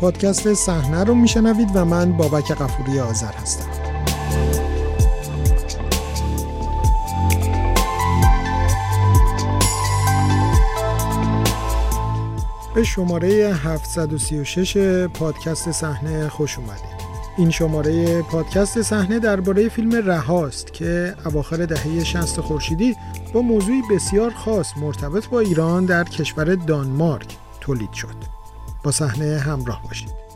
پادکست صحنه رو میشنوید و من بابک قفوری آذر هستم به شماره 736 پادکست صحنه خوش اومدید این شماره پادکست صحنه درباره فیلم رهاست که اواخر دهه 60 خورشیدی با موضوعی بسیار خاص مرتبط با ایران در کشور دانمارک تولید شد. با صحنه همراه باشید.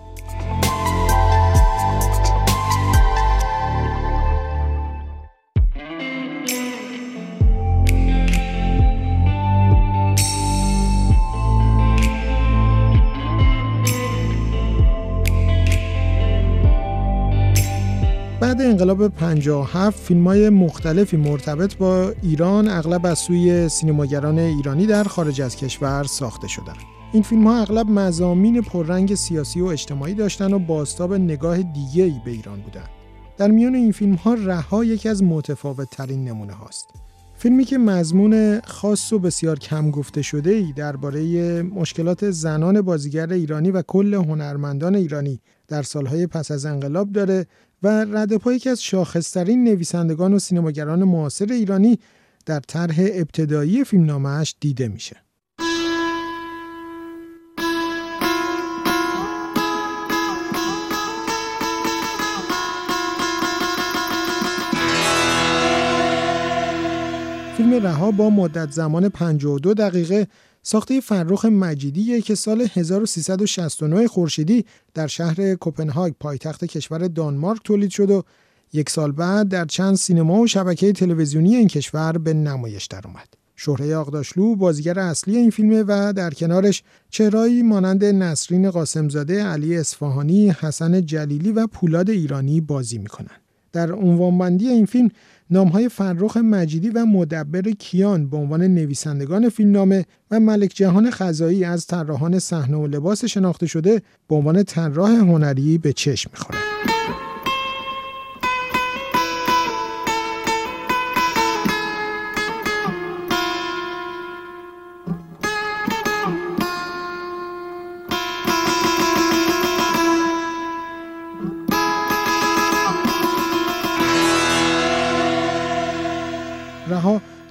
بعد انقلاب 57 فیلم های مختلفی مرتبط با ایران اغلب از سوی سینماگران ایرانی در خارج از کشور ساخته شدند. این فیلم ها اغلب مزامین پررنگ سیاسی و اجتماعی داشتن و باستاب نگاه دیگه ای به ایران بودند. در میان این فیلم ها رها یکی از متفاوت ترین نمونه هاست. فیلمی که مضمون خاص و بسیار کم گفته شده ای درباره مشکلات زنان بازیگر ایرانی و کل هنرمندان ایرانی در سالهای پس از انقلاب داره و ردپا یکی از شاخصترین نویسندگان و سینماگران معاصر ایرانی در طرح ابتدایی فیلمنامهش دیده میشه. فیلم رها با مدت زمان 52 دقیقه ساخته فرخ مجیدیه که سال 1369 خورشیدی در شهر کوپنهاگ پایتخت کشور دانمارک تولید شد و یک سال بعد در چند سینما و شبکه تلویزیونی این کشور به نمایش درآمد. شهره آقداشلو بازیگر اصلی این فیلمه و در کنارش چهرهایی مانند نسرین قاسمزاده، علی اصفهانی، حسن جلیلی و پولاد ایرانی بازی می‌کنن. در عنوانبندی این فیلم نامهای فرخ مجیدی و مدبر کیان به عنوان نویسندگان فیلمنامه و ملک جهان خزایی از طراحان صحنه و لباس شناخته شده به عنوان طراح هنری به چشم می‌خورند.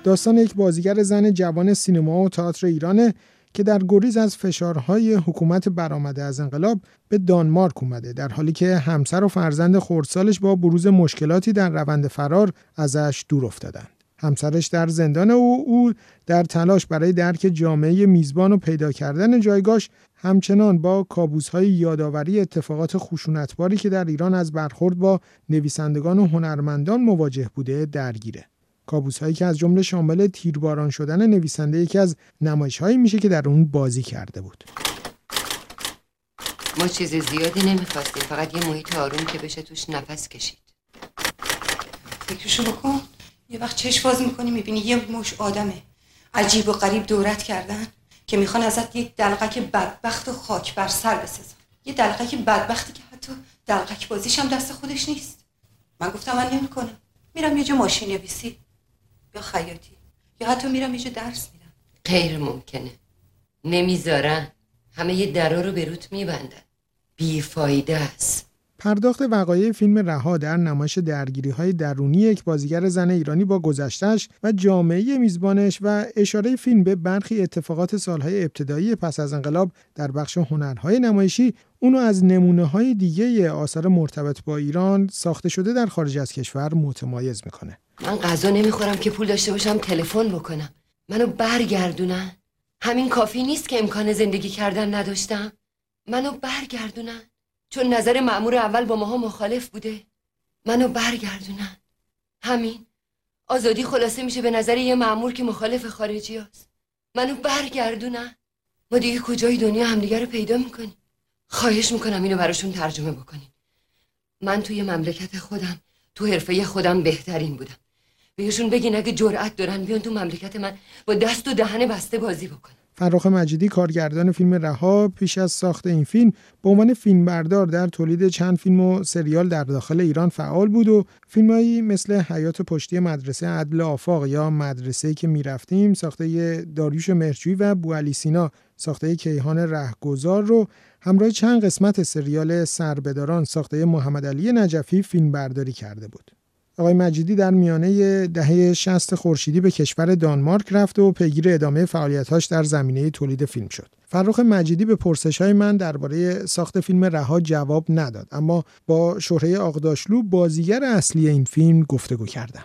داستان یک بازیگر زن جوان سینما و تئاتر ایرانه که در گریز از فشارهای حکومت برآمده از انقلاب به دانمارک اومده در حالی که همسر و فرزند خردسالش با بروز مشکلاتی در روند فرار ازش دور افتادند. همسرش در زندان و او در تلاش برای درک جامعه میزبان و پیدا کردن جایگاش همچنان با کابوس‌های یادآوری اتفاقات خشونتباری که در ایران از برخورد با نویسندگان و هنرمندان مواجه بوده درگیره. کابوس هایی که از جمله شامل تیرباران شدن نویسنده یکی از نمایش هایی میشه که در اون بازی کرده بود. ما چیز زیادی نمی‌خواستیم فقط یه محیط آروم که بشه توش نفس کشید. فکرشو بکن. یه وقت چشم باز می‌کنی می‌بینی یه مش آدمه. عجیب و غریب دورت کردن که می‌خوان ازت یک دلقک بدبخت و خاک بر سر بسازن. یه دلقک بدبختی که حتی دلقک بازیش هم دست خودش نیست. من گفتم من نمی‌کنم. میرم یه جا ماشین نویسی. یا خیاطی. یا حتی میرم یه درس میرم غیر ممکنه. نمی‌ذارن. همه یه درا رو به روت میبندن. بیفایده است. پرداخت وقایع فیلم رها در نمایش درگیری های درونی یک بازیگر زن ایرانی با گذشتش و جامعه میزبانش و اشاره فیلم به برخی اتفاقات سالهای ابتدایی پس از انقلاب در بخش هنرهای نمایشی اونو از نمونه های دیگه آثار مرتبط با ایران ساخته شده در خارج از کشور متمایز می‌کنه. من غذا نمی‌خورم که پول داشته باشم تلفن بکنم. منو برگردونن. همین کافی نیست که امکان زندگی کردن نداشتم. منو برگردونن. چون نظر معمور اول با ماها مخالف بوده. منو برگردونن. همین. آزادی خلاصه میشه به نظر یه معمور که مخالف خارجی هست. منو برگردونن. ما دیگه کجای دنیا همدیگه رو پیدا می‌کنیم. خواهش می‌کنم اینو براشون ترجمه بکنیم من توی مملکت خودم تو حرفه خودم بهترین بودم. بهشون بگین اگه جرأت دارن بیان تو مملکت من با دست و دهن بسته بازی بکنن فرخ مجیدی کارگردان فیلم رها پیش از ساخت این فیلم به عنوان فیلمبردار در تولید چند فیلم و سریال در داخل ایران فعال بود و فیلمهایی مثل حیات پشتی مدرسه عدل آفاق یا مدرسه که می‌رفتیم ساخته داریوش مرچوی و بوالی سینا ساخته کیهان رهگذار رو همراه چند قسمت سریال سربداران ساخته محمد علی نجفی فیلم برداری کرده بود. آقای مجیدی در میانه دهه 60 خورشیدی به کشور دانمارک رفت و پیگیر ادامه فعالیتاش در زمینه تولید فیلم شد. فرخ مجیدی به پرسش های من درباره ساخت فیلم رها جواب نداد اما با شهره آقداشلو بازیگر اصلی این فیلم گفتگو کردم.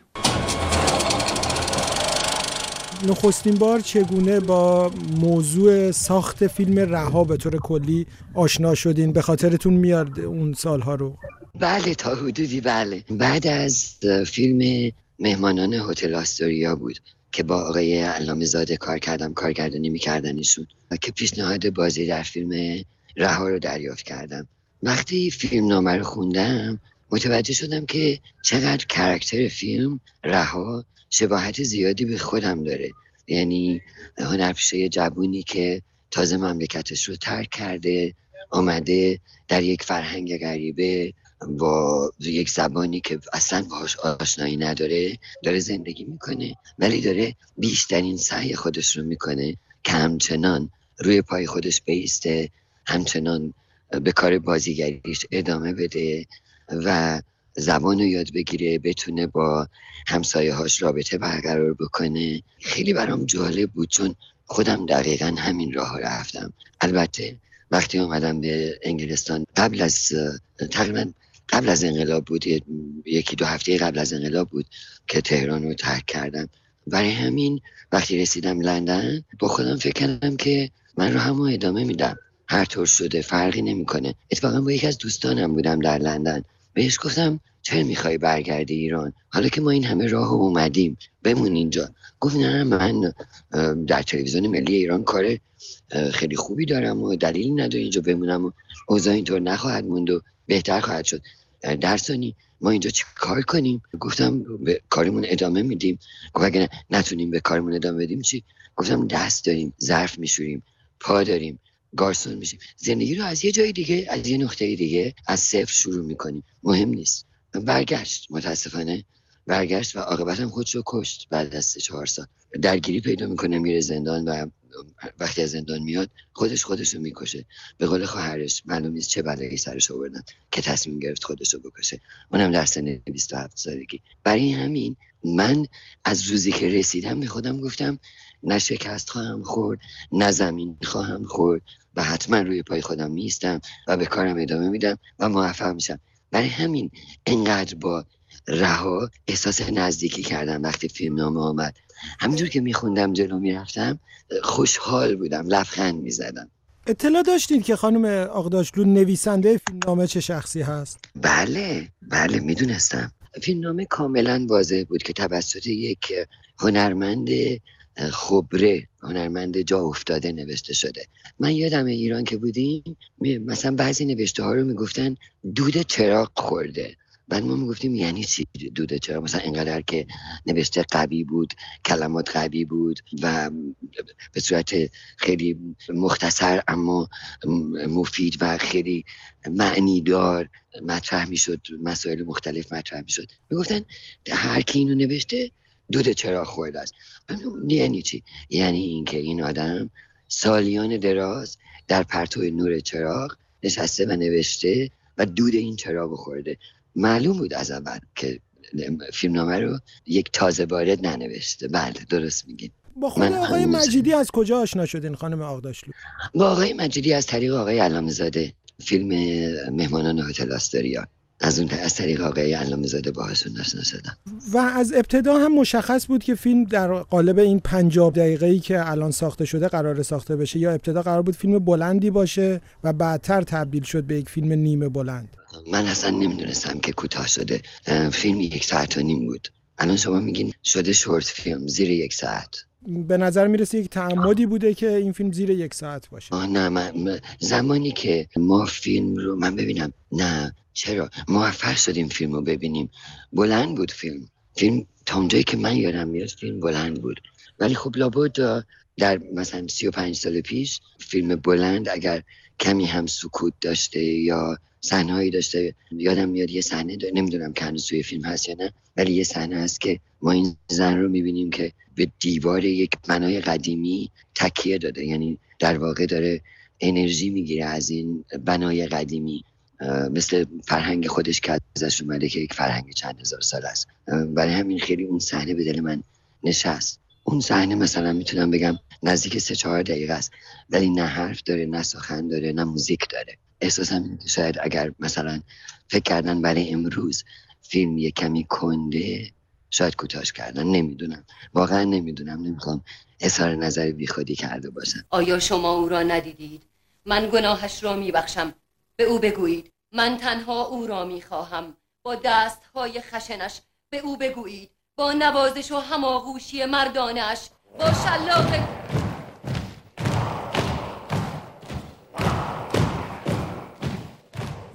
نخستین بار چگونه با موضوع ساخت فیلم رها به طور کلی آشنا شدین به خاطرتون میاد اون سالها رو بله تا حدودی بله. بعد از فیلم مهمانان هتل آستوریا بود که با آقای علامه زاده کار کردم کارگردانی میکردنشون و که پیشنهاد بازی در فیلم رها رو دریافت کردم. وقتی فیلم نامه رو خوندم متوجه شدم که چقدر کرکتر فیلم رها شباهت زیادی به خودم داره. یعنی هنرپیشه جوونی که تازه مملکتش رو ترک کرده آمده در یک فرهنگ غریبه با یک زبانی که اصلا باهاش آشنایی نداره داره زندگی می‌کنه. ولی داره بیشترین سعی خودش رو می‌کنه که همچنان روی پای خودش بیسته همچنان به کار بازیگریش ادامه بده و زبان رو یاد بگیره بتونه با همسایه هاش رابطه برقرار بکنه. خیلی برام جالب بود چون خودم دقیقا همین راه رفتم. البته وقتی اومدم به انگلستان قبل از تقریبا قبل از انقلاب بود یکی دو هفته قبل از انقلاب بود که تهران رو ترک کردم. برای همین وقتی رسیدم لندن با خودم فکر کردم که من رو همو ادامه میدم. هر طور شده فرقی نمی‌کنه. اتفاقا با یکی از دوستانم بودم در لندن. بهش گفتم چرا می‌خوای برگردی ایران؟ حالا که ما این همه راه اومدیم. بمون اینجا. گفت نه من در تلویزیون ملی ایران کار خیلی خوبی دارم و دلیلی نداره اینجا بمونم و اوضاع اینطور نخواهد موند و بهتر خواهد شد. در ثانی ما اینجا چی کار کنیم؟ گفتم به کارمون ادامه میدیم. گفت اگه نتونیم به کارمون ادامه بدیم چی؟ گفتم دست داریم ظرف میشوریم پا داریم. گارسون میشیم زندگی رو از یه جای دیگه از یه نقطه دیگه از صفر شروع می‌کنیم مهم نیست. برگشت متاسفانه. برگشت و عاقبت هم خودشو کشت بعد از سه چهار سال. درگیری پیدا می‌کنه میره زندان و وقتی از زندان میاد خودش خودش رو می‌کشه. به قول خواهرش معلوم نیست چه بلایی سرش آوردن که تصمیم گرفت خودش رو بکشه. اونم در سن 27 سالگی. برای همین من از روزی که رسیدم به خودم گفتم نه شکست خواهم خورد نه زمین خواهم خورد و حتما روی پای خودم میستم و به کارم ادامه میدم و موفق میشم. برای همین انقدر با رها احساس نزدیکی کردم وقتی فیلم نامه آمد. همینجور که میخوندم جلو می‌رفتم خوشحال بودم لبخند می‌زدم. اطلاع داشتید که خانم آقداشلو نویسنده فیلم نامه چه شخصی هست؟ بله بله می‌دونستم. فیلم نامه کاملا واضح بود که توسط یک هنرمند خبره هنرمند جا افتاده نوشته شده. من یادم ایران که بودیم مثلا بعضی نوشته ها رو می‌گفتن دود چراغ خورده. بعد ما می‌گفتیم یعنی چی دوده چرا مثلا اینقدر که نوشته قوی بود کلمات قوی بود و به صورت خیلی مختصر اما مفید و خیلی معنی دار مطرح می‌شد مسائل مختلف مطرح می‌شد. می‌گفتن هر کی اینو نوشته دوده چرا خورده است. یعنی چی؟ یعنی اینکه این آدم سالیان دراز در پرتو نور چراغ نشسته و نوشته و دود این چراغ خورده. معلوم بود از اول که فیلمنامه رو یک تازه وارد ننوشته. بله درست میگین. با خود آقای مجیدی از کجا آشنا شدین خانم آقداشلو؟ با آقای مجیدی از طریق آقای علامه زاده فیلم مهمانان هتل آستریا از اون از طریق آقای علامه زاده باهاشون آشنا شدم و از ابتدا هم مشخص بود که فیلم در قالب این 50 دقیقه ای که الان ساخته شده قرار ساخته بشه یا ابتدا قرار بود فیلم بلندی باشه و بعدتر تبدیل شد به یک فیلم نیمه بلند. من اصلا نمی‌دونستم که کوتاه شده. فیلم یک ساعت و نیم بود. الان شما میگین شده شورت فیلم زیر یک ساعت. به نظر می‌رسه یک تعمدی بوده که این فیلم زیر یک ساعت باشه. آه نه من زمانی که ما فیلم رو من ببینم نه چرا؟ موفق شدیم فیلم رو ببینیم. بلند بود فیلم. فیلم تا اونجایی که من یادم میاد فیلم بلند بود. ولی خب لابد در مثلا 35 سال پیش فیلم بلند اگر کمی هم سکوت داشته یا صحنه‌ای داشته یادم میاد یه صحنه نمی‌دونم که هنوز توی فیلم هست یا نه ولی یه صحنه هست که ما این زن رو می‌بینیم که به دیوار یک بنای قدیمی تکیه داده. یعنی در واقع داره انرژی می‌گیره از این بنای قدیمی. مثل فرهنگ خودش که ازش اومده که یک فرهنگ چند هزار سال است. برای همین خیلی اون صحنه به دل من نشست. اون صحنه مثلا می‌تونم بگم نزدیک سه چهار دقیقه است. ولی نه حرف داره نه سخن داره نه موزیک داره. احساسم شاید اگر مثلا فکر کردن برای امروز فیلم یه کمی کنده شاید کوتاش کردن. نمی‌دونم. واقعا نمی‌دونم. نمی‌خوام اظهار نظر بیخودی کرده باشم. آیا شما او را ندیدید؟ من گناهش را میبخشم. به او بگویید من تنها او را می‌خواهم. با دستهای خشنش به او بگویید با نوازش و هماغوشی مردانش با شلاق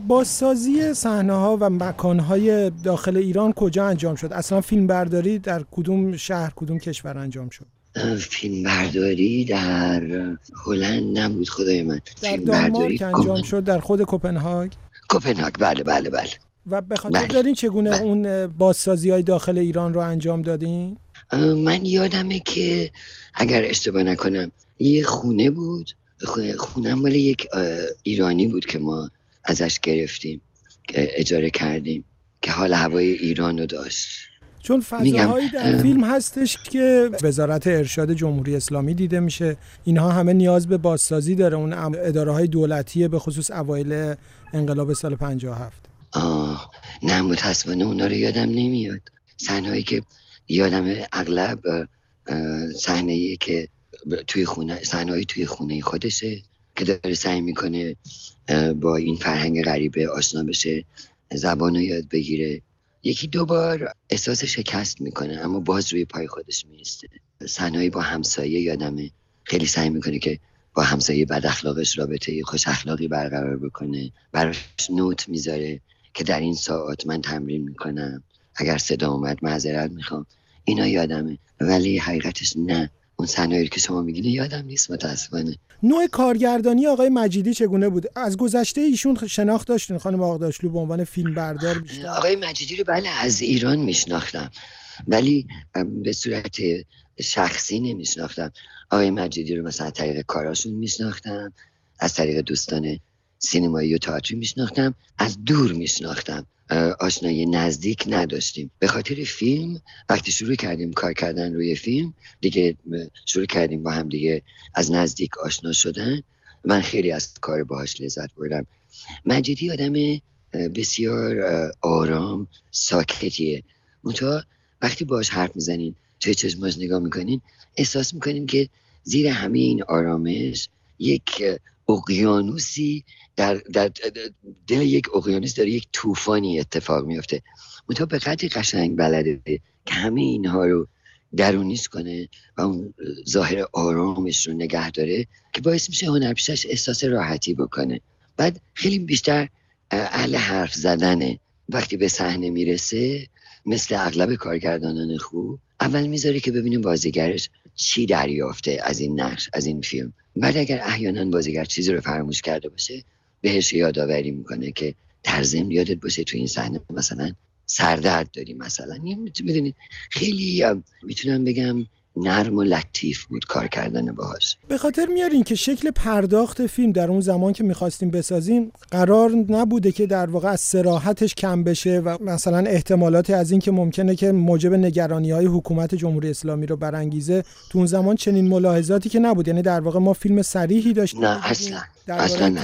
بازسازی صحنه ها و مکان های داخل ایران کجا انجام شد؟ اصلا فیلم برداری در کدوم شهر کدوم کشور انجام شد؟ فیلم برداری در هلند نبود خدای من. در دانمارک انجام شد در خود کوپنهاگ کوپنهاگ بله بله بله. و به خاطر بله. دارین چگونه بله. اون بازسازی های داخل ایران رو انجام دادین؟ من یادمه که اگر اشتباه نکنم یه خونه بود. خونه مال یک ایرانی بود که ما ازش گرفتیم اجاره کردیم که حال هوای ایران رو داشت. چون فضاهایی در فیلم هستش که وزارت ارشاد جمهوری اسلامی دیده میشه. اینها همه نیاز به بازسازی داره اون اداره های دولتیه به خصوص اوایل انقلاب سال 57 آه نه متاسفانه اونا رو یادم نمیاد. صحنه‌ای که یادم اغلب صحنه که توی خونه صحنه‌ای توی خونه خودشه که داره سعی می‌کنه با این فرهنگ غریبه آشنا بشه زبان رو یاد بگیره. یکی دوبار احساس شکست می‌کنه اما باز روی پای خودش میسته صحنه‌ای با همسایه یادمه. خیلی سعی می‌کنه که با همسایه بد اخلاقش رابطه خوش اخلاقی برقرار بکنه. براش نوت می‌ذاره که در این ساعت من تمرین می‌کنم. اگر صدا اومد معذرت می‌خوام. اینا یادمه. ولی حقیقتش نه. اون صحنه‌ای که شما میگین یادم نیست متاسفانه. نوع کارگردانی آقای مجیدی چگونه بود؟ از گذشته ایشون شناخت داشتین خانم آقداشلو به عنوان فیلم بردار بیشتر. آقای مجیدی رو بله از ایران میشناختم ولی به صورت شخصی نمیشناختم. آقای مجیدی رو مثلا طریق کاراشون میشناختم از طریق دوستان سینمایی و تئاتری میشناختم از دور میشناختم. آشنایی نزدیک نداشتیم. به خاطر فیلم وقتی شروع کردیم کار کردن روی فیلم دیگه شروع کردیم با هم دیگه از نزدیک آشنا شدن. من خیلی از کار باهاش لذت بردم. مجیدی آدم بسیار آرام ساکتیه. منتها وقتی باهاش حرف می‌زنین توی چشماش نگاه می‌کنین احساس می‌کنیم که زیر همه این آرامش یک اقیانوسی در, در دل یک اقیانوس داره یک طوفانی اتفاق میفته منتها به قدری قشنگ بلده که همه اینها رو درونیست کنه و اون ظاهر آرامش رو نگه داره که باعث میشه هنرپیشش احساس راحتی بکنه. بعد خیلی بیشتر اهل حرف زدنه. وقتی به صحنه می‌رسه مثل اغلب کارگردانان خوب اول می‌ذاره که ببینیم بازیگرش چی دریافته از این نقش از این فیلم؟ بعد اگر احیانا بازیگر چیزی رو فراموش کرده باشه بهش یادآوری می‌کنه که در ضمن یادت باشه تو این صحنه مثلا سردرد داری مثلا. می‌دونید خیلی می‌تونم بگم نرم و لطیف بود کار کردن باهاش. به خاطر میارین که شکل پرداخت فیلم در اون زمان که می‌خواستیم بسازیم قرار نبوده که در واقع از سراحتش کم بشه و مثلا احتمالاتی از این که ممکنه که موجب نگرانی های حکومت جمهوری اسلامی رو برانگیزه تو اون زمان چنین ملاحظاتی که نبود. یعنی در واقع ما فیلم صریحی داشتیم. نه اصلا. اصلا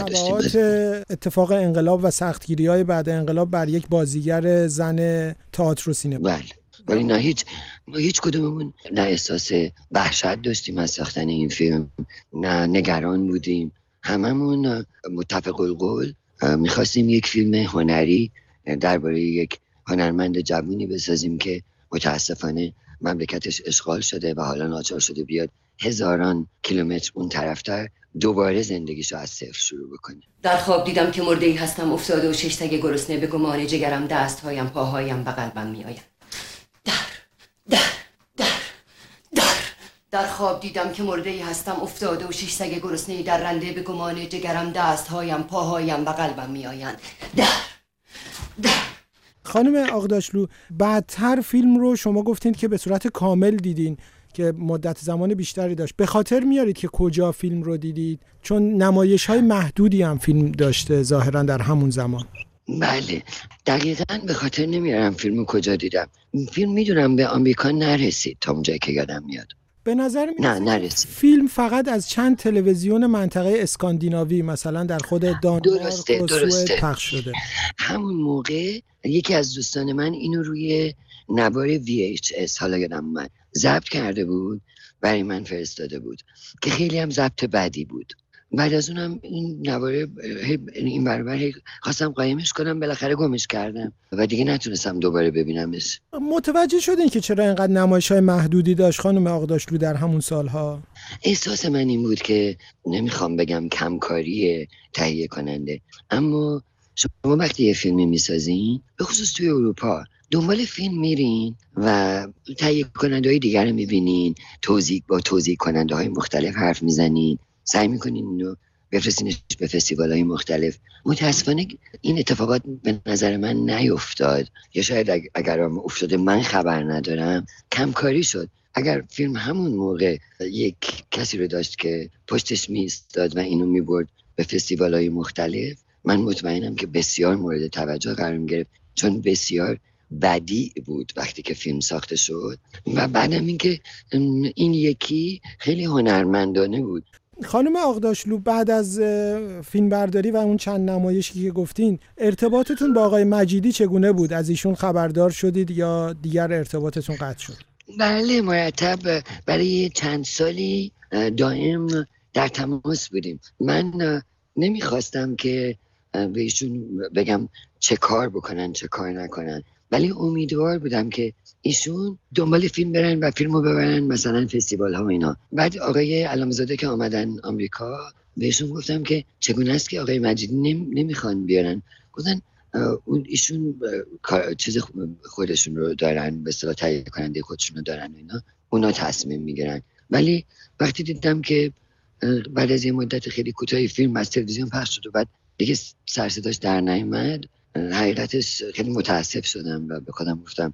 اتفاق انقلاب و سختگیری های بعد انقلاب بر یک بازیگر زن تئاتر و سینما. بله. ولی نه هیچ ما هیچ کدوممون نه احساس وحشت داشتیم از ساختن این فیلم نه نگران بودیم. هممون متفق القول می‌خواستیم یک فیلم هنری درباره یک هنرمند جوونی بسازیم که متاسفانه مملکتش اشغال شده و حالا ناچار شده بیاد هزاران کیلومتر اون طرفتر دوباره زندگیشو از صفر شروع بکنه. در خواب دیدم که مرده ای هستم افتاده و ششتگ گرسنه به گمان جگرم دستهایم پاهایم و قلبم میآید در در در در در خواب دیدم که مرده ای هستم افتاده و شش سگ گرسنه در رنده به گمان جگرم دستهایم پاهایم و قلبم میآیند. در در. خانم آقداشلو بعدتر فیلم رو شما گفتین که به صورت کامل دیدین که مدت زمان بیشتری داشت. به خاطر میارید که کجا فیلم رو دیدید؟ چون نمایش های محدودی هم فیلم داشته ظاهرا در همون زمان. بله. دقیقا به خاطر نمیارم فیلم کجا دیدم. فیلم می‌دونم به آمریکا نرسید تا اونجایی که یادم میاد. به نظر نرسید. فیلم فقط از چند تلویزیون منطقه اسکاندیناوی مثلا در خود دانمارک و سوئد پخش شده. همون موقع یکی از دوستان من اینو روی نوار VHS حالا یادم اومد ضبط کرده بود برای من فرستاده بود که خیلی هم ضبط بدی بود. بعد از اونم این نواره این برابر خواستم قایمش کنم بالاخره گمش کردم و دیگه نتونستم دوباره ببینمش متوجه شدین که چرا اینقدر نمایش های محدودی داشت خانم آقداشلو در همون سالها؟ احساس من این بود که نمی‌خوام بگم کمکاری تهیه کننده. اما شما وقتی یه فیلمی می‌سازین به خصوص توی اروپا دنبال فیلم میرین و تهیه کننده های دیگر رو می‌بینین توضیح با توضیح کننده های مختلف حرف می‌زنین. سعی می‌کنین اینو بفرستینش به فستیوال های مختلف. متاسفانه این اتفاقات به نظر من نیفتاد. یا شاید اگر افتاده من خبر ندارم کمکاری شد. اگر فیلم همون موقع یک کسی رو داشت که پشتش میستاد و اینو می‌برد به فستیوال های مختلف من مطمئنم که بسیار مورد توجه قرار گرفت. چون بسیار بدی بود وقتی که فیلم ساخته شد. و بعدم اینکه این یکی خیلی هنرمندانه بود. خانم آقداشلو بعد از فیلم برداری و اون چند نمایشی که گفتین ارتباطتون با آقای مجیدی چگونه بود؟ از ایشون خبردار شدید یا دیگر ارتباطتون قطع شد؟ بله مرتب برای چند سالی دائم در تماس بودیم. من نمی‌خواستم که به ایشون بگم چه کار بکنن چه کار نکنن. ولی امیدوار بودم که ایشون دنبال فیلم برن و فیلم رو ببرن مثلا فستیوال ها و اینا. بعد آقای علامزاده که آمدن آمریکا بهشون گفتم که چگونه است که آقای مجیدی نم... نمی‌خوان بیارن. گفتن اون ایشون چیز خودشون رو دارن به اصطلاح تهیه کننده خودشون رو دارن اینا. اونا تصمیم می‌گیرن. ولی وقتی دیدم که بعد از یه مدت خیلی کوتاهی فیلم از تلویزیون پخش شد و بعد دیگه سرصداش در نیامد حقیقتش خیلی متاسف شدم و به خودم گفتم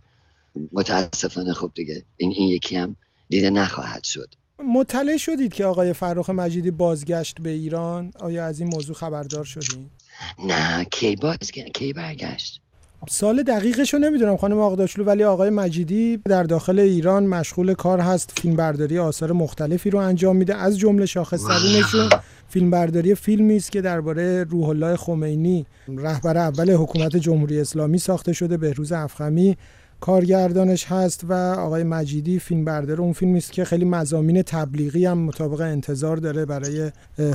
متاسفانه خب دیگه این این یکی هم دیده نخواهد شد. مطلع شدید که آقای فرخ مجیدی بازگشت به ایران؟ آیا از این موضوع خبردار شدید نه کی بازگشت کی برگشت؟ سال دقیقش رو نمی‌دونم خانم آقداشلو ولی آقای مجیدی در داخل ایران مشغول کار هست. فیلم برداری آثار مختلفی رو انجام میده. از جمله شاخصترینشون فیلم برداری فیلمی است که درباره روح الله خمینی رهبر اول حکومت جمهوری اسلامی ساخته شده بهروز افخمی کارگردانش هست و آقای مجیدی فیلم بردار اون فیلمی است که خیلی مزامین تبلیغی هم مطابق انتظار داره برای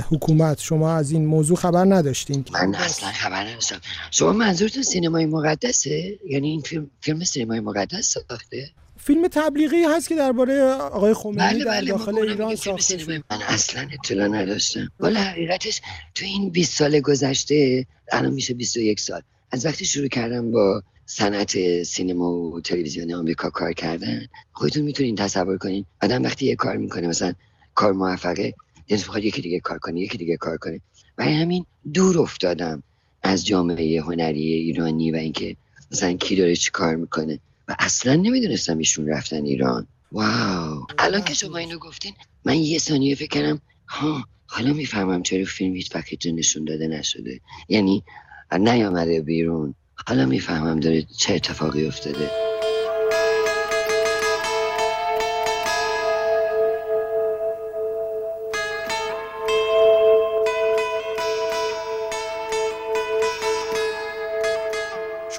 حکومت. شما از این موضوع خبر نداشتین. من اصلا خبر نداشتم. شما منظورتون سینمای مقدسه؟ یعنی این فیلم فیلم سینمای مقدس ساخته؟ فیلم تبلیغی هست که درباره آقای خمینی بله در بله داخل ایران ساخته شده من اصلا اطلاع نداشتم. ولی حقیقتش تو این 20 سال گذشته الان میشه 21 سال. از وقتی شروع کردم با صنعت سینما و تلویزیون آمریکا کار کردن؟ خودتون می‌تونین تصور کنین. آدم وقتی یه کار می‌کنه مثلا کار موفقه دلش می‌خواد یکی دیگه کار کنه یکی دیگه کار کنه. برای همین دور افتادم از جامعه هنری ایرانی و اینکه مثلا کی داره چی کار می‌کنه. و اصلا نمی‌دونستم ایشون رفتن ایران. واو! الان که شما اینو گفتین من یه ثانیه فکر کردم ها حالا می‌فهمم چرا فیلم هیچ وقت نشون داده نشده. یعنی نیامده بیرون. حالا می‌فهمم داره چه اتفاقی افتاده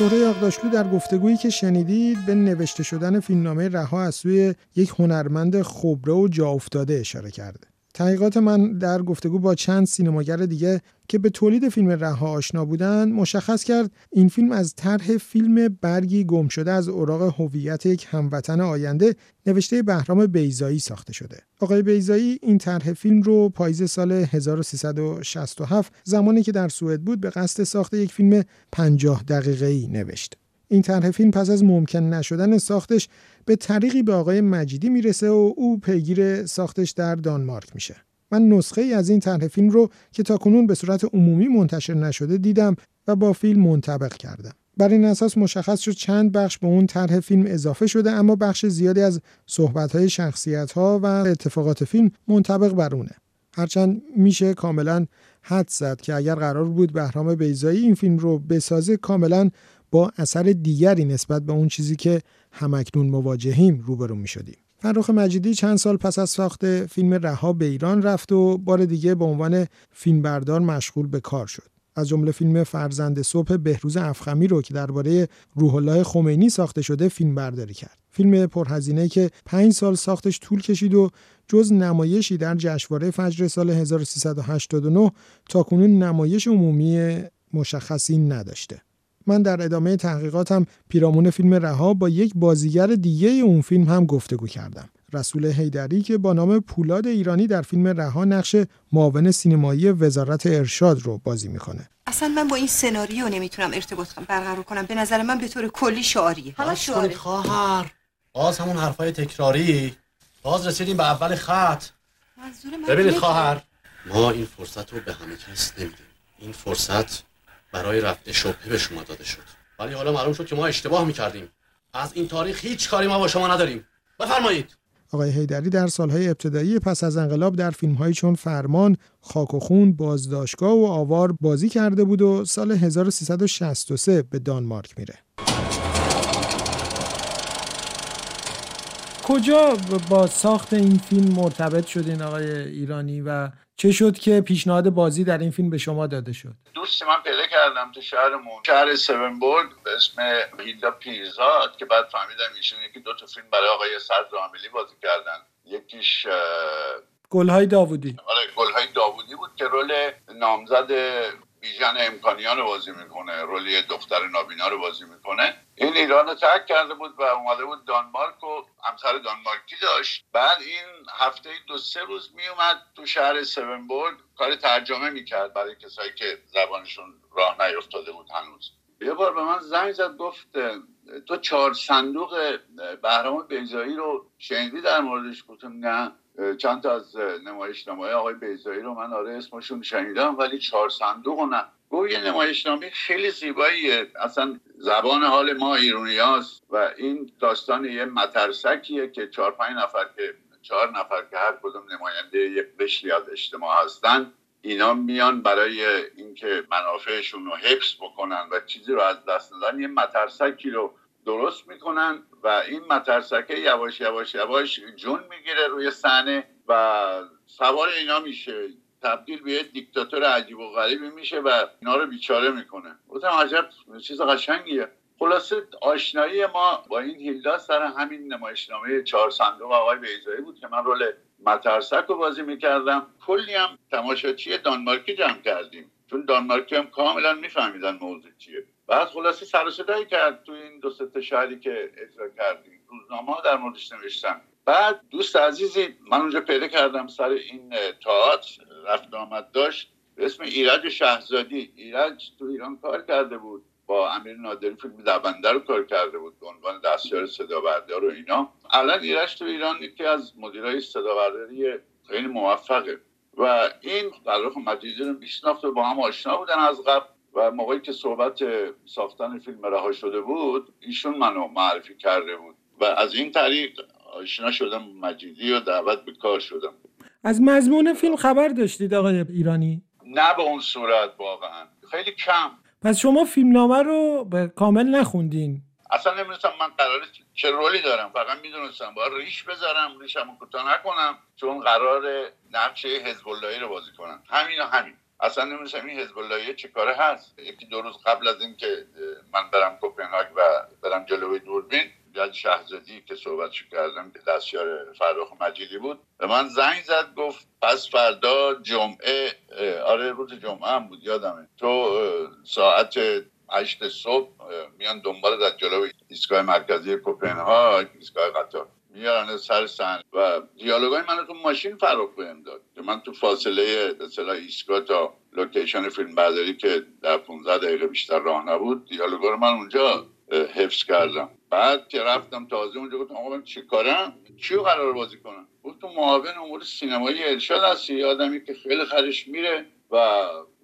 شهره یاغداشلو در گفتگویی که شنیدید به نوشته شدن فیلمنامه رها از سوی یک هنرمند خبره و جا افتاده اشاره کرده. تحقیقات من در گفتگو با چند سینماگر دیگه که به تولید فیلم رها آشنا بودن مشخص کرد این فیلم از طرح فیلم برگی گم شده از اوراق هویت یک هموطن آینده نوشته بهرام بیزایی ساخته شده. آقای بیزایی این طرح فیلم رو پاییز سال 1367 زمانی که در سوئد بود به قصد ساخت یک فیلم 50 دقیقه‌ای نوشت. این طرح فیلم پس از ممکن نشدن ساختش به طریقی به آقای مجیدی می‌رسه و او پیگیر ساختش در دانمارک میشه. من نسخه ای از این طرح فیلم رو که تاکنون به صورت عمومی منتشر نشده دیدم و با فیلم منطبق کردم. بر این اساس مشخص شد چند بخش به اون طرح فیلم اضافه شده اما بخش زیادی از صحبت‌های شخصیت‌ها و اتفاقات فیلم منطبق بر اونه هرچند میشه کاملا حد زد که اگر قرار بود بهرام بیزایی این فیلم رو بسازه کاملا با اثر دیگری نسبت به اون چیزی که همکنون مواجهیم روبرو می شدیم. فرخ مجیدی چند سال پس از ساخت فیلم رها به ایران رفت و بار دیگه به عنوان فیلمبردار مشغول به کار شد. از جمله فیلم فرزند صبح بهروز افخمی رو که درباره روح الله خمینی ساخته شده فیلم برداری کرد. فیلم پرهزینه که پنج سال ساختش طول کشید و جز نمایشی در جشنواره فجر سال 1389 تاکنون نمایش عمومی مشخصی نداشته. من در ادامه تحقیقاتم پیرامون فیلم رها با یک بازیگر دیگه اون فیلم هم گفتگو کردم. رسول هیدری که با نام پولاد ایرانی در فیلم رها نقش معاون سینمایی وزارت ارشاد رو بازی می‌کنه. اصلا من با این سناریو نمی‌تونم ارتباط برقرار کنم. به نظر من به طور کلی شعاریه. حالا شعاری خواهر. باز همون حرفای تکراری. باز رسیدیم به اول خط. ببینید خواهر ما این فرصت رو به همه کس نمیدیم. این فرصت برای رفت شبهه به شما داده شد. ولی حالا معلوم شد که ما اشتباه می‌کردیم. از این تاریخ هیچ کاری ما با شما نداریم. بفرمایید. آقای هیدری در سالهای ابتدایی پس از انقلاب در فیلمهایی چون فرمان، خاک و خون، بازداشتگاه و آوار بازی کرده بود و سال 1363 به دانمارک میره. کجا با ساخت این فیلم مرتبط شدین آقای ایرانی و چه شد که پیشنهاد بازی در این فیلم به شما داده شد؟ دوست من پیدا کردم تو شهرمون. شهر سونبورگ به اسم هیلدا پیرزاد که بعد فهمیدم ایشون یکی دو تا فیلم برای آقای صدر عاملی بازی کردن. یکیش گلهای داوودی. آره گلهای داوودی بود که رول نامزد بیژن امکانیان رو بازی می‌کنه رولی دختر نابینا رو بازی می‌کنه. این ایران رو ترک کرده بود و اومده بود دانمارک و همسر دانمارکی داشت. بعد این هفته دو سه روز میومد تو شهر سونبورگ کار ترجمه می‌کرد برای کسایی که زبانشون راه نیفتاده بود هنوز. یه بار به من زنگ زد گفت تو چهار صندوق بهرام بیزایی رو شنیدی در موردش؟ گفتم نه. چند تا از آقای بیزایی رو من آره اسمشون شنیدم ولی چهار صندوق نه. گفت یه نمایشنامه خیلی زیباییه. اصلا زبان حال ما ایرونی هاست و این داستان یه مترسکیه که چهار پنج نفر که چهار نفر که هر کدوم نماینده یک قشری از اجتماع هستن اینا میان برای اینکه منافعشون رو حفظ بکنن و چیزی رو از دست ندن یه مترسکی رو درست می‌کنن. و این مترسکه یواش یواش یواش جون می‌گیره روی صحنه و سوار اینا میشه. تبدیل به یه دیکتاتور عجیب و غریبی میشه و اینا رو بیچاره می‌کنه. گفتم عجب چیز قشنگیه. خلاصه آشنایی ما با این هیلدا سر همین نمایشنامه چهار صندوق آقای بیزایی بود که من رول مترسک رو بازی می‌کردم. کلی هم تماشاچی دانمارکی جمع کردیم. چون دانمارکی هم کاملا میفهمیدن موضوع چیه. بعد خلاصه سر و کرد تو این دو سه شهری که اجرا کردیم روزنامه در موردش نوشتن. بعد دوست عزیزی من اونجا پیدا کردم سر این تئاتر رفت آمد داشت. به اسم ایرج شهزادی. ایرج تو ایران کار کرده بود. با امیر نادری فیلم دبنده رو کار کرده بود به عنوان دستیار صدا بردار و اینا. الان ایرج تو ایران یکی از مدیرای صدا برداری خیلی موفقه. و این فرخ مجیدی رو میشناخت و با هم آشنا بودن از قبل. و موقعی که صحبت ساختن فیلم رها شده بود ایشون منو معرفی کرده بود. و از این طریق آشنا شدم مجیدی و دعوت به کار شدم. از مضمون فیلم خبر داشتید آقای ایرانی؟ نه به اون صورت واقعا. خیلی کم. پس شما فیلمنامه رو به کامل نخوندین؟ اصلا نمی‌دونستم من قرار چه رولی دارم. فقط می‌دونستم باید ریش بذارم ریشمو کوتاه نکنم چون قرار نقشه حزب رو بازی کنم. همین و همین. اصلا نمی‌دونستم این حزب اللهی چه کاره هست. یکی دو روز قبل از اینکه من برم کوپنهاگ و برم جلوی دوربین یاد شهزادی که صحبتشو کردم که دستیار فرخ مجیدی بود به من زنگ زد گفت پس فردا جمعه آره روز جمعه هم بود یادمه. تو ساعت هشت صبح میان دنبال در جلوی ایستگاه مرکزی کوپنهاگ ایستگاه قطار. میارن سر سن و دیالوگای من تو ماشین فرق بهم داد. که من تو فاصله مثلا ایستگاه تا لوکیشن فیلم برداری که در 15 دقیقه بیشتر راه نبود دیالوگا رو من اونجا حفظ کردم. بعد که رفتم تازه اونجا گفتم آقا من چی کارم؟ چیو قرار بازی کنم؟ گفت تو معاون امور سینمایی ارشاد هستی آدمی که خیلی خرش میره و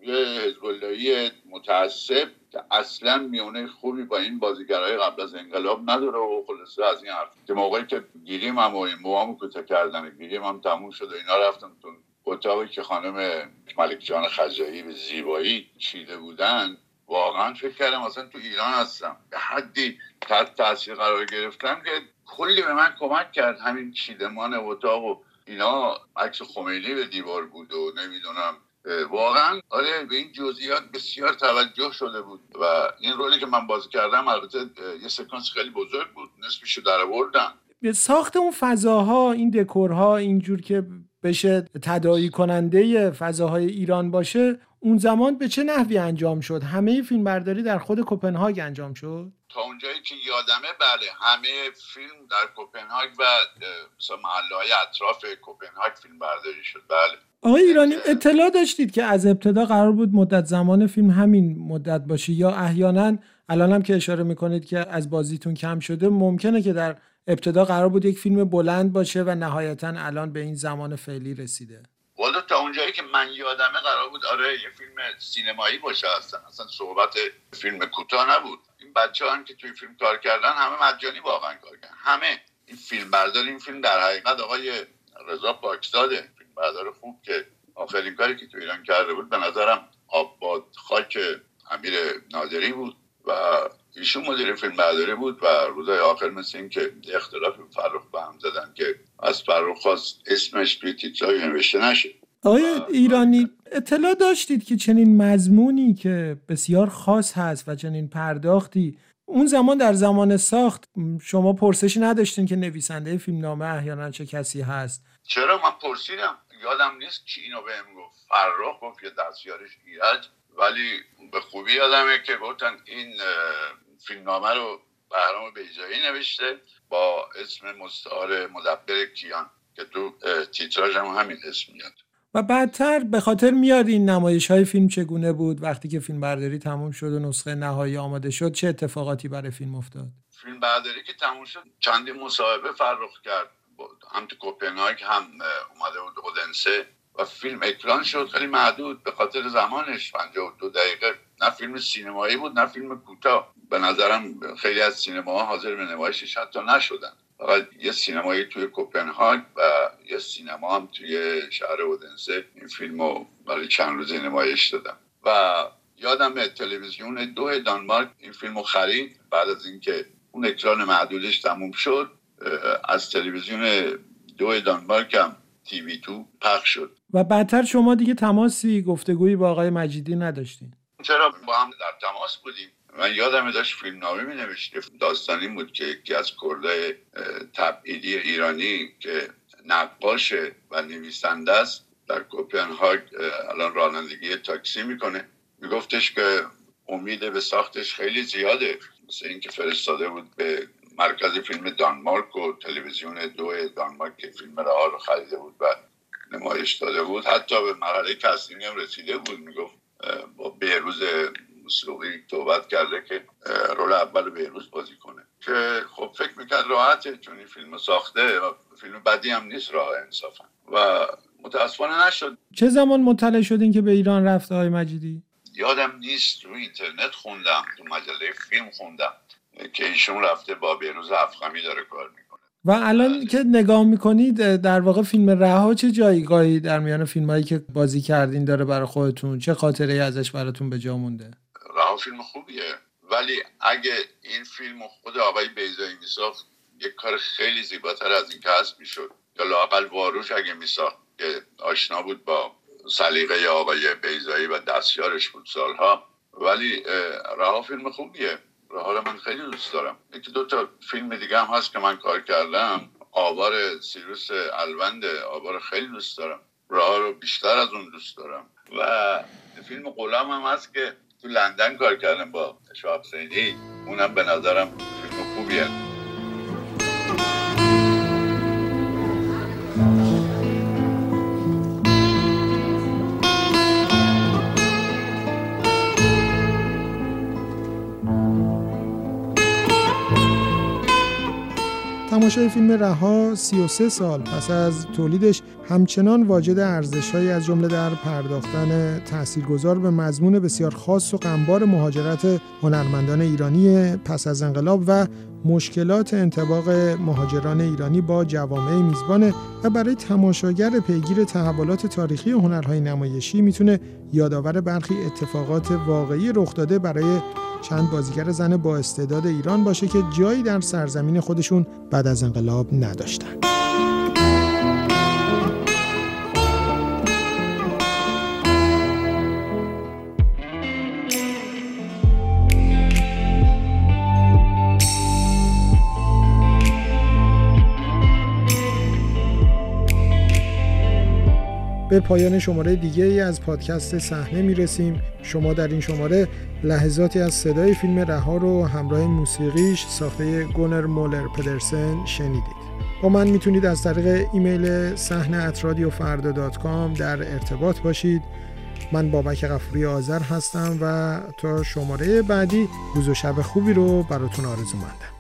یه حزب متعصب که اصلا میونه خوبی با این بازیگرای قبل از انقلاب نداره و خلاصه از این حرف. که موقعی که گیریم هم و این موامو کوتاه کردن گیریم هم تموم شد و اینا رفتم تو اتاقی که خانم ملک جان خجایی به زیبایی چیده بودن. واقعا فکر کردم اصلا تو ایران هستم. به حدی تحت تاثیر قرار گرفتم که کلی به من کمک کرد. همین چیدمان اتاق و اینا عکس خمینی به دیوار بود و نمی‌دونم واقعا آره به این جزئیات بسیار توجه شده بود و این رولی که من بازی کردم البته یه سکانس خیلی بزرگ بود نصفشو در آوردم. ساخت اون فضاها این دکورها اینجور که بشه تدایی کننده فضاهای ایران باشه اون زمان به چه نحوی انجام شد؟ همه فیلم برداری در خود کوپنهاگ انجام شد؟ تا اونجایی که یادمه بله همه فیلم در کوپنهاگ و مثلا محله های اطراف کوپنهاگ فیلم برداری شد بله. آقای ایرانی اطلاع داشتید که از ابتدا قرار بود مدت زمان فیلم همین مدت باشه یا احیانا الان هم که اشاره می‌کنید که از بازیتون کم شده ممکنه که در ابتدا قرار بود یک فیلم بلند باشه و نهایتا الان به این زمان فعلی رسیده؟ والا تا اونجایی که من یادمه قرار بود آره یه فیلم سینمایی باشه اصلا. اصلا صحبت فیلم کوتاه نبود. این بچه هم که توی فیلم کار کردن همه مجانی واقعا کار کردن. همه این فیلم بردار این فیلم در حقیقت آقای رضا فیلم بردار خوب که آخرین کاری که تو ایران کرده بود به نظرم آباد خاک امیر نادری بود و ایشون مدیر فیلم برداری بود و روزای آخر مثل این که اختلاف فرخ به هم زدن که از فرخ خواست اسمش توی تیترهای نوشته نشه. آقای ایرانی اطلاع داشتید که چنین مضمونی که بسیار خاص هست و چنین پرداختی اون زمان در زمان ساخت شما پرسشی نداشتین که نویسنده فیلم نامه احیانا چه کسی هست؟ چرا؟ من پرسیدم. یادم نیست کی اینو بهم گفت. فرخ گفت یه دستیارش ایرج. ولی به خوبی یادمه که گفتن این فیلمنامه رو بهرام بیجایی نوشته با اسم مستعار مدبر کیان که تو تیتراژ هم همین اسم میاد. و بعدتر به خاطر میاد این نمایش های فیلم چگونه بود؟ وقتی که فیلم برداری تموم شد و نسخه نهایی آماده شد چه اتفاقاتی برای فیلم افتاد؟ فیلم برداری که تموم شد چندی مصاحبه فرخ کرد. هم تو کوپنهاگ هم اومده بود اودنسه و فیلم اکران شد خیلی محدود به خاطر زمانش. 52 دقیقه. نه فیلم سینمایی بود نه فیلم کوتاه. به نظرم خیلی از سینماها حاضر به نمایشش حتی نشدن. فقط یه سینمایی توی کوپنهاگ و یه سینما هم توی شهر اودنسه. این فیلم رو برای چند روز نمایش دادم. و یادم تلویزیون دو دانمارک این فیلم رو خرید. بعد از اینکه اون اکران معدودش تموم شد از تلویزیون دو دانمارک هم تیوی تو پخش شد. و بعدتر شما دیگه تماسی گفتگویی با آقای مجیدی نداشتین. چرا؟ با هم در تماس بودیم. من یادم داشت فیلم نامه می نوشت داستانی بود که یکی از کرده تبعیدی ایرانی که نقاشه و نویسنده است در کوپنهاگ الان رانندگی تاکسی می‌کنه. میگفتش که امید به ساختش خیلی زیاده. مثل اینکه فرستاده بود به مرکز فیلم دانمارک و تلویزیون دو دانمارک که فیلم رها رو خریده بود و نمایش داده بود حتی به مرحله casting هم رسیده بود. می‌گفت با بهروز وثوقی صحبت کرده که role اول بهروز بازی کنه. که خب فکر می‌کرد راحته چون این فیلم ساخته و فیلم بدی هم نیست راه انصافا. و متاسفانه نشد. چه زمان مطلع شدین که به ایران رفته های مجیدی؟ یادم نیست روی اینترنت خوندم تو مجله فیلم خوندم. که ایشون رفته با بهروز افخمی داره کار می‌کنه. و الان بله. که نگاه می‌کنید در واقع فیلم رها چه جایگاهی در میان فیلم هایی که بازی کردین داره برای خودتون؟ چه خاطره ازش براتون به جا مونده؟ رها فیلم خوبیه. ولی اگه این فیلم خود آقای بیزایی میساخت یک کار خیلی زیباتر از این که هست می‌شد. یا لاقل واروش اگه میساخت که آشنا بود با سلیقه آقای بیزایی و دستیارش بود سالها. ولی رها فیلم خوبیه. حالا من خیلی دوست دارم. یکی دو تا فیلم دیگه هم هست که من کار کردم. آوار سیروس الوند آوار خیلی دوست دارم. راه رو بیشتر از اون دوست دارم. و فیلم غلام هم هست که تو لندن کار کردم با شاه حسینی اونم به نظرم فیلم خوبیه. تماشای فیلم رها 33 سال پس از تولیدش همچنان واجد ارزشهایی از جمله در پرداختن تاثیرگذار به مضمون بسیار خاص و غمبار مهاجرت هنرمندان ایرانی پس از انقلاب و مشکلات انتباق مهاجران ایرانی با جوامع میزبانه و برای تماشاگر پیگیر تحولات تاریخی هنرهای نمایشی می‌تونه یادآور برخی اتفاقات واقعی رخ داده برای چند بازیگر زن با استعداد ایران باشه که جایی در سرزمین خودشون بعد از انقلاب نداشتن. به پایان شماره دیگه ای از پادکست صحنه می‌رسیم. شما در این شماره لحظاتی از صدای فیلم رها رو همراه موسیقیش ساخته گونر مولر پدرسن شنیدید. با من می‌تونید از طریق ایمیل صحنه اترادیو فردا در ارتباط باشید. من بابک غفوری آذر هستم و تا شماره بعدی روز و شب خوبی رو براتون آرزو مندم.